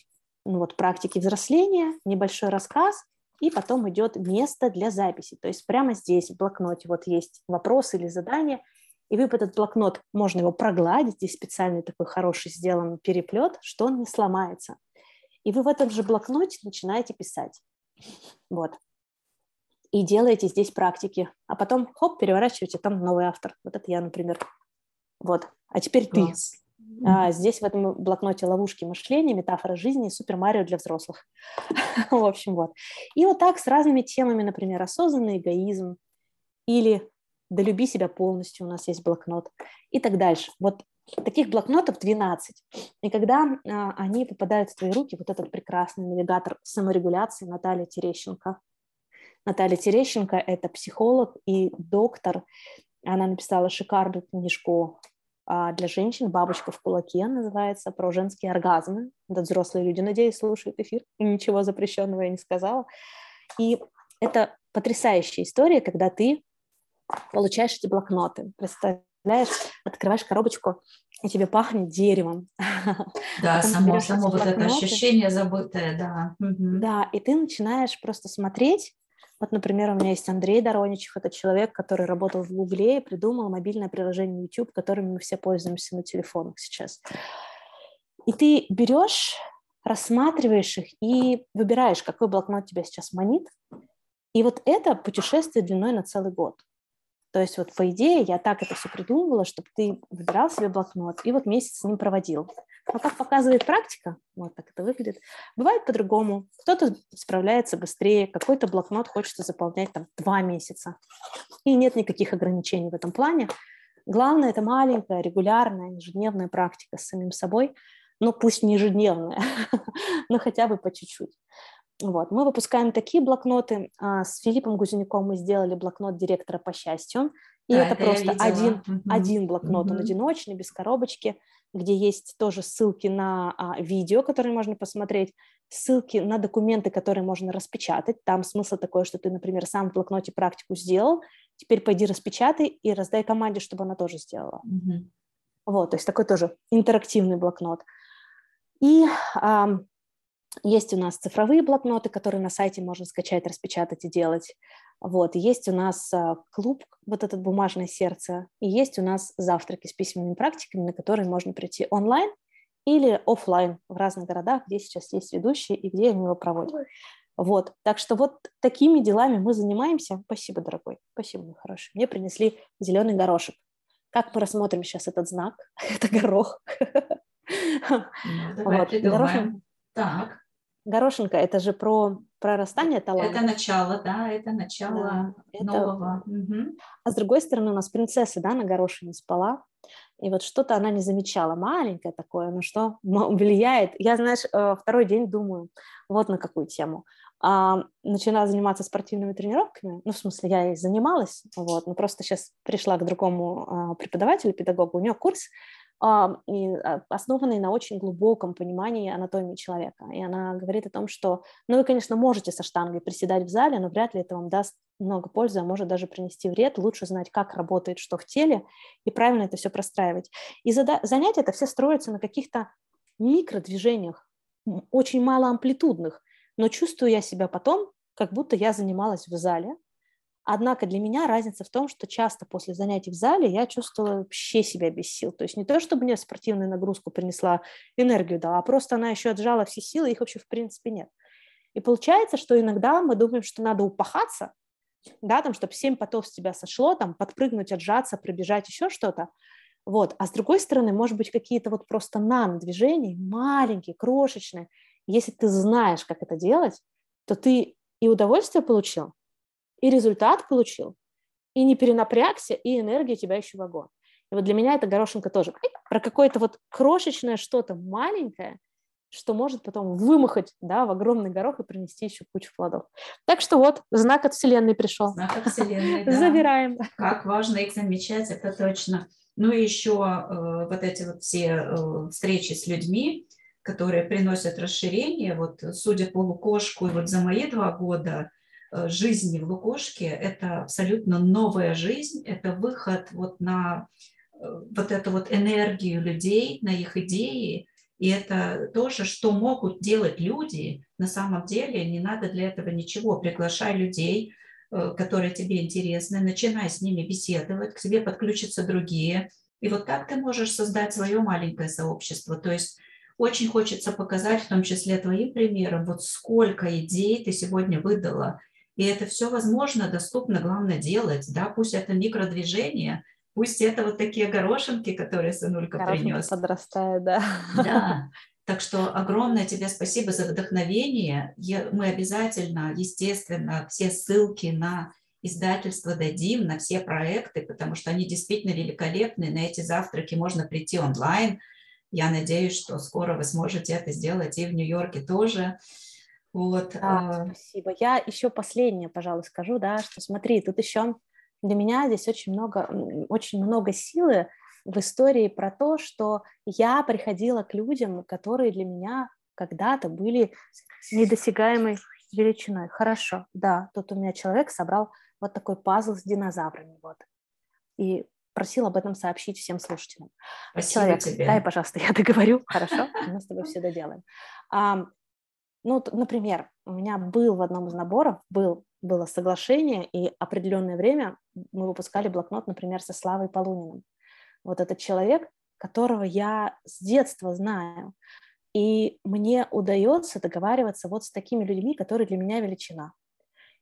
Ну вот практики взросления, небольшой рассказ, и потом идет место для записи. То есть прямо здесь в блокноте вот есть вопрос или задание, и вы этот блокнот, можно его прогладить, здесь специальный такой хороший сделан переплет, что он не сломается. И вы в этом же блокноте начинаете писать. Вот. И делаете здесь практики. А потом, хоп, переворачиваете, там новый автор. Вот это я, например. Вот. А теперь Класс. ты. А, здесь в этом блокноте ловушки мышления, метафора жизни Супер Марио для взрослых. [LAUGHS] в общем, вот. И вот так с разными темами, например, осознанный эгоизм или да люби себя полностью, у нас есть блокнот и так дальше. Вот таких блокнотов 12. И когда а, они попадают в твои руки, вот этот прекрасный навигатор саморегуляции Наталья Терещенко. Наталья Терещенко – это психолог и доктор. Она написала шикарную книжку для женщин «Бабочка в кулаке» называется, про женские оргазмы. Это взрослые люди, надеюсь, слушают эфир, и ничего запрещенного я не сказала. И это потрясающая история, когда ты получаешь эти блокноты. Представляешь, открываешь коробочку, и тебе пахнет деревом. [LAUGHS] Да, само, само вот это ощущение забытое, да. Да, и ты начинаешь просто смотреть, Вот, например, у меня есть Андрей Дороничев, это человек, который работал в Гугле и придумал мобильное приложение YouTube, которым мы все пользуемся на телефонах сейчас. И ты берешь, рассматриваешь их и выбираешь, какой блокнот тебя сейчас манит. И вот это путешествие длиной на целый год. То есть вот по идее я так это все придумывала, чтобы ты выбирал себе блокнот и вот месяц с ним проводил. Но как показывает практика, вот так это выглядит, бывает по-другому. Кто-то справляется быстрее, какой-то блокнот хочется заполнять там два месяца. И нет никаких ограничений в этом плане. Главное – это маленькая, регулярная, ежедневная практика с самим собой, но пусть не ежедневная, [LAUGHS] но хотя бы по чуть-чуть. Вот. Мы выпускаем такие блокноты. А, с Филиппом Гузенюком мы сделали блокнот директора по счастью. И да, это, это просто один, угу. один блокнот, угу. он одиночный, без коробочки, где есть тоже ссылки на а, видео, которые можно посмотреть, ссылки на документы, которые можно распечатать. Там смысл такой, что ты, например, сам в блокноте практику сделал, теперь пойди распечатай и раздай команде, чтобы она тоже сделала. Угу. Вот, то есть такой тоже интерактивный блокнот. И а, есть у нас цифровые блокноты, которые на сайте можно скачать, распечатать и делать. Вот. Есть у нас а, клуб, вот этот «Бумажное сердце», и есть у нас завтраки с письменными практиками, на которые можно прийти онлайн или офлайн в разных городах, где сейчас есть ведущие и где они его проводят. Вот, так что вот такими делами мы занимаемся. Спасибо, дорогой, спасибо, мой хороший. Мне принесли зеленый горошек. Как мы рассмотрим сейчас этот знак? [LAUGHS] Это горох. Ну, давай вот. Так. Горошинка, это же про прорастание таланта. Это начало, да, это начало да, нового. Это... Угу. А с другой стороны у нас принцесса, да, на горошине спала, и вот что-то она не замечала, маленькое такое, но что влияет. Я, знаешь, э, второй день думаю, вот на какую тему. А, начала заниматься спортивными тренировками, ну, в смысле, я и занималась, вот, но просто сейчас пришла к другому а, преподавателю, педагогу, у нее курс и а, основанный на очень глубоком понимании анатомии человека. И она говорит о том, что, ну, вы, конечно, можете со штангой приседать в зале, но вряд ли это вам даст много пользы, а может даже принести вред. Лучше знать, как работает что в теле, и правильно это все простраивать. И занятия это все строятся на каких-то микродвижениях, очень мало амплитудных, но чувствую я себя потом, как будто я занималась в зале, Однако для меня разница в том, что часто после занятий в зале я чувствовала вообще себя без сил. То есть не то, чтобы мне спортивную нагрузку принесла, энергию дала, а просто она еще отжала все силы, их вообще в принципе нет. И получается, что иногда мы думаем, что надо упахаться, да, там, чтобы семь потов с тебя сошло, там, подпрыгнуть, отжаться, пробежать, еще что-то. Вот. А с другой стороны, может быть, какие-то вот просто нано-движения, маленькие, крошечные. Если ты знаешь, как это делать, то ты и удовольствие получил, и результат получил, и не перенапрягся, и энергия у тебя еще в огонь. И вот для меня эта горошинка тоже про какое-то вот крошечное что-то маленькое, что может потом вымахать да, в огромный горох и принести еще кучу плодов. Так что вот, знак от Вселенной пришел. Знак от Вселенной, [LAUGHS] да. Забираем. Как важно их замечать, это точно. Ну и еще э, вот эти вот все э, встречи с людьми, которые приносят расширение, вот судя по Лукошку, и вот за мои два года жизни в Лукошке. Это абсолютно новая жизнь, это выход вот на э, вот эту вот энергию людей, на их идеи. И это тоже, что могут делать люди. На самом деле не надо для этого ничего. Приглашай людей, э, которые тебе интересны, начинай с ними беседовать, к тебе подключатся другие. И вот так ты можешь создать свое маленькое сообщество. То есть очень хочется показать, в том числе твоим примером, вот сколько идей ты сегодня выдала, и это все возможно, доступно, главное делать, да, пусть это микродвижение, пусть это вот такие горошинки, которые сынулька Горошинка принес. подрастает, да. Да, [LAUGHS] так что огромное тебе спасибо за вдохновение. Мы обязательно, естественно, все ссылки на издательство дадим, на все проекты, потому что они действительно великолепны. На эти завтраки можно прийти онлайн. Я надеюсь, что скоро вы сможете это сделать и в Нью-Йорке тоже. Вот. А. спасибо. Я еще последнее, пожалуй, скажу, да, что смотри, тут еще для меня здесь очень много, очень много силы в истории про то, что я приходила к людям, которые для меня когда-то были недосягаемой величиной. Хорошо, да, тут у меня человек собрал вот такой пазл с динозаврами, вот, и просил об этом сообщить всем слушателям. Спасибо человек, тебе. дай, пожалуйста, [LAUGHS] я договорю, хорошо, мы с тобой все доделаем. Ну, например, у меня был в одном из наборов, был было соглашение, и определенное время мы выпускали блокнот, например, со Славой Полуниным. Вот этот человек, которого я с детства знаю, и мне удается договариваться вот с такими людьми, которые для меня величина.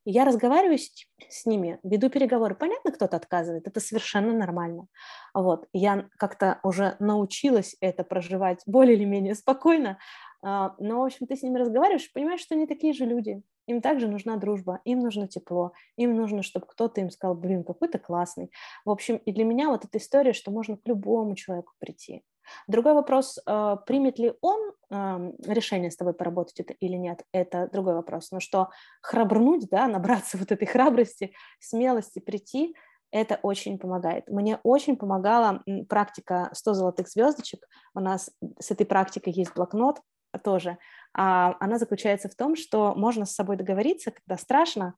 И я разговариваю с, с ними, веду переговоры. Понятно, кто-то отказывает, это совершенно нормально. Вот. Я как-то уже научилась это проживать более или менее спокойно, но, в общем, ты с ними разговариваешь, понимаешь, что они такие же люди. Им также нужна дружба, им нужно тепло, им нужно, чтобы кто-то им сказал, блин, какой ты классный. В общем, и для меня вот эта история, что можно к любому человеку прийти. Другой вопрос, а, примет ли он решение с тобой поработать это или нет, это другой вопрос. Но что храбрнуть, да, набраться [LAUGHS] вот этой храбрости, смелости прийти, это очень помогает. Мне очень помогала практика 100 золотых звездочек. У нас с этой практикой есть блокнот, тоже, а она заключается в том, что можно с собой договориться, когда страшно.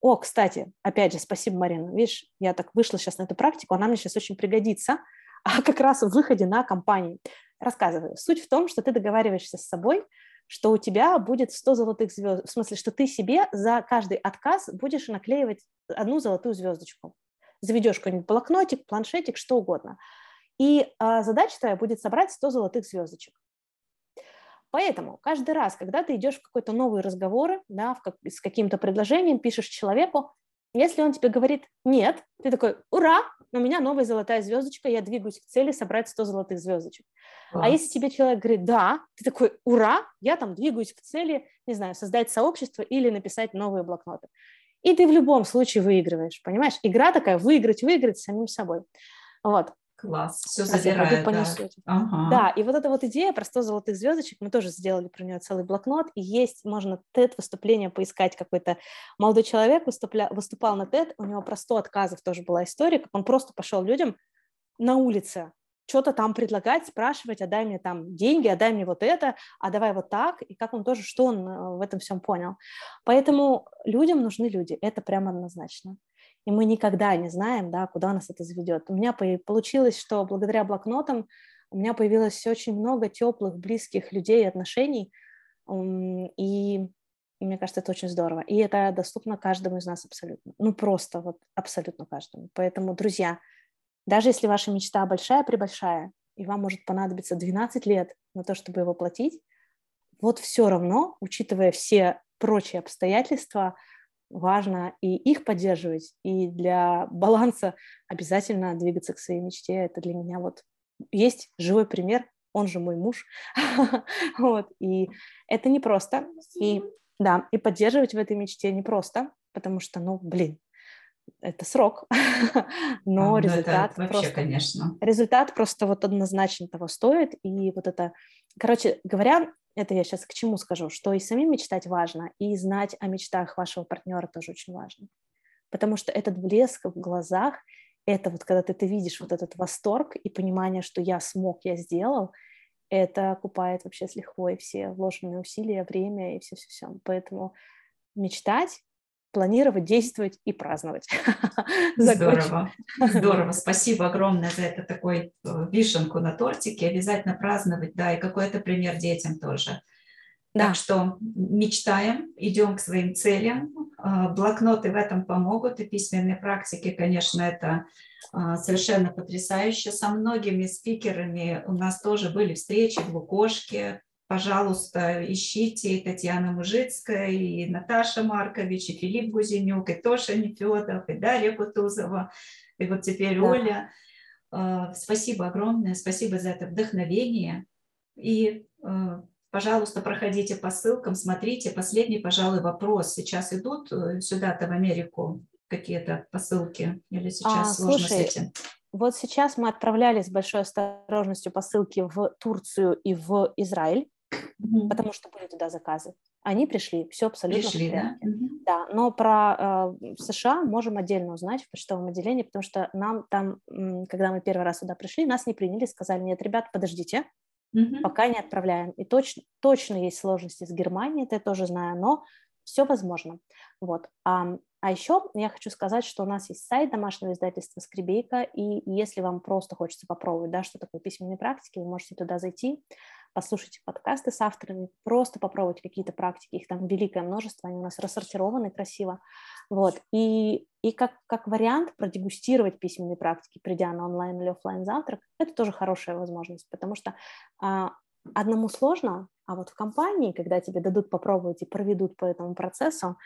О, кстати, опять же, спасибо, Марина. Видишь, я так вышла сейчас на эту практику, она мне сейчас очень пригодится, [LAUGHS] а как раз в выходе на компанию. Рассказываю. Суть в том, что ты договариваешься с собой, что у тебя будет 100 золотых звезд, в смысле, что ты себе за каждый отказ будешь наклеивать одну золотую звездочку. Заведешь какой-нибудь блокнотик, планшетик, что угодно. И а, задача твоя будет собрать 100 золотых звездочек. Поэтому каждый раз, когда ты идешь в какой-то новый разговор, да, в как, с каким-то предложением, пишешь человеку, если он тебе говорит «нет», ты такой «Ура! У меня новая золотая звездочка, я двигаюсь к цели собрать 100 золотых звездочек». Класс. А если тебе человек говорит «да», ты такой «Ура! Я там двигаюсь к цели, не знаю, создать сообщество или написать новые блокноты». И ты в любом случае выигрываешь, понимаешь? Игра такая выиграть, выиграть самим собой. Вот. Класс, все забирает, да. Ага. Да, и вот эта вот идея про 100 золотых звездочек, мы тоже сделали про нее целый блокнот, и есть, можно TED выступление поискать, какой-то молодой человек выступля, выступал на TED, у него про 100 отказов тоже была история, как он просто пошел людям на улице, что-то там предлагать, спрашивать, а дай мне там деньги, а дай мне вот это, а давай вот так, и как он тоже, что он э, в этом всем понял. Поэтому людям нужны люди, это прямо однозначно и мы никогда не знаем, да, куда нас это заведет. У меня получилось, что благодаря блокнотам у меня появилось очень много теплых, близких людей отношений, и мне кажется, это очень здорово. И это доступно каждому из нас абсолютно. Ну, просто вот абсолютно каждому. Поэтому, друзья, даже если ваша мечта большая-пребольшая, и вам может понадобиться 12 лет на то, чтобы его платить, вот все равно, учитывая все прочие обстоятельства, важно и их поддерживать, и для баланса обязательно двигаться к своей мечте. Это для меня вот есть живой пример, он же мой муж, [LAUGHS] вот, и это непросто, и да, и поддерживать в этой мечте непросто, потому что, ну, блин, это срок, [LAUGHS] но а, результат это вообще, просто, конечно. результат просто вот однозначно того стоит, и вот это, короче говоря, это я сейчас к чему скажу, что и самим мечтать важно, и знать о мечтах вашего партнера тоже очень важно. Потому что этот блеск в глазах, это вот когда ты, ты видишь вот этот восторг и понимание, что я смог, я сделал, это окупает вообще с лихвой все вложенные усилия, время и все-все-все. Поэтому мечтать планировать, действовать и праздновать. [LAUGHS] Здорово, здорово. Спасибо огромное за это такой э, вишенку на тортике. Обязательно праздновать, да, и какой-то пример детям тоже. Да. Так что мечтаем, идем к своим целям. Э, блокноты в этом помогут, и письменные практики, конечно, это э, совершенно потрясающе. Со многими спикерами у нас тоже были встречи в Лукошке, пожалуйста, ищите Татьяна Мужицкая, и Наташа Маркович, и Филипп Гузенюк, и Тоша Нефедов, и Дарья Кутузова, и вот теперь да. Оля. А, спасибо огромное, спасибо за это вдохновение. И, а, пожалуйста, проходите по ссылкам, смотрите. Последний, пожалуй, вопрос. Сейчас идут э, сюда-то в Америку какие-то посылки? Или сейчас а, сложно слушай, с этим? Вот сейчас мы отправляли с большой осторожностью посылки в Турцию и в Израиль mm-hmm. потому что были туда заказы. Они пришли, все абсолютно пришли, в порядке. Да? Mm-hmm. да, но про э, США можем отдельно узнать в почтовом отделении, потому что нам там, когда мы первый раз сюда пришли, нас не приняли, сказали, нет, ребят, подождите, mm-hmm. пока не отправляем. И точно, точно есть сложности с Германией, это я тоже знаю, но все возможно. Вот. А, а еще я хочу сказать, что у нас есть сайт домашнего издательства «Скребейка», и если вам просто хочется попробовать, да, что такое письменные практики, вы можете туда зайти, послушайте подкасты с авторами, просто попробовать какие-то практики, их там великое множество, они у нас рассортированы красиво, вот, и, и как, как вариант продегустировать письменные практики, придя на онлайн или офлайн завтрак, это тоже хорошая возможность, потому что а, одному сложно, а вот в компании, когда тебе дадут попробовать и проведут по этому процессу,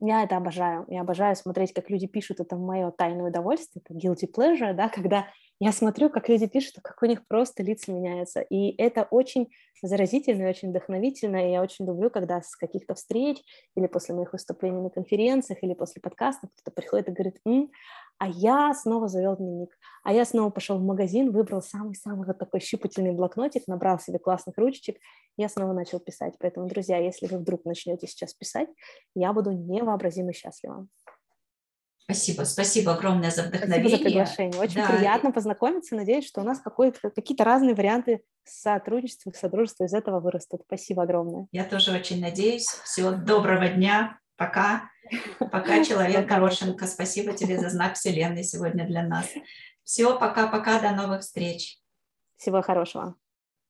я это обожаю. Я обожаю смотреть, как люди пишут. Это мое тайное удовольствие, это guilty pleasure, да, [LAUGHS] когда я смотрю, как люди пишут, как у них просто лица меняются. И это очень заразительно и очень вдохновительно. И я очень люблю, когда с каких-то встреч или после моих выступлений на конференциях или после подкастов кто-то приходит и говорит, М, а я снова завел дневник, а я снова пошел в магазин, выбрал самый-самый вот такой щупательный блокнотик, набрал себе классных ручечек, я снова начал писать. Поэтому, друзья, если вы вдруг начнете сейчас писать, я буду невообразимо счастлива. Спасибо, спасибо огромное за вдохновение. Спасибо за приглашение. Очень да. приятно познакомиться. Надеюсь, что у нас какие-то разные варианты сотрудничества, содружества из этого вырастут. Спасибо огромное. Я тоже очень надеюсь. Всего доброго дня. Пока. Пока, [LAUGHS] человек Горошенко. Спасибо тебе за знак Вселенной сегодня для нас. Все, пока-пока. До новых встреч. Всего хорошего.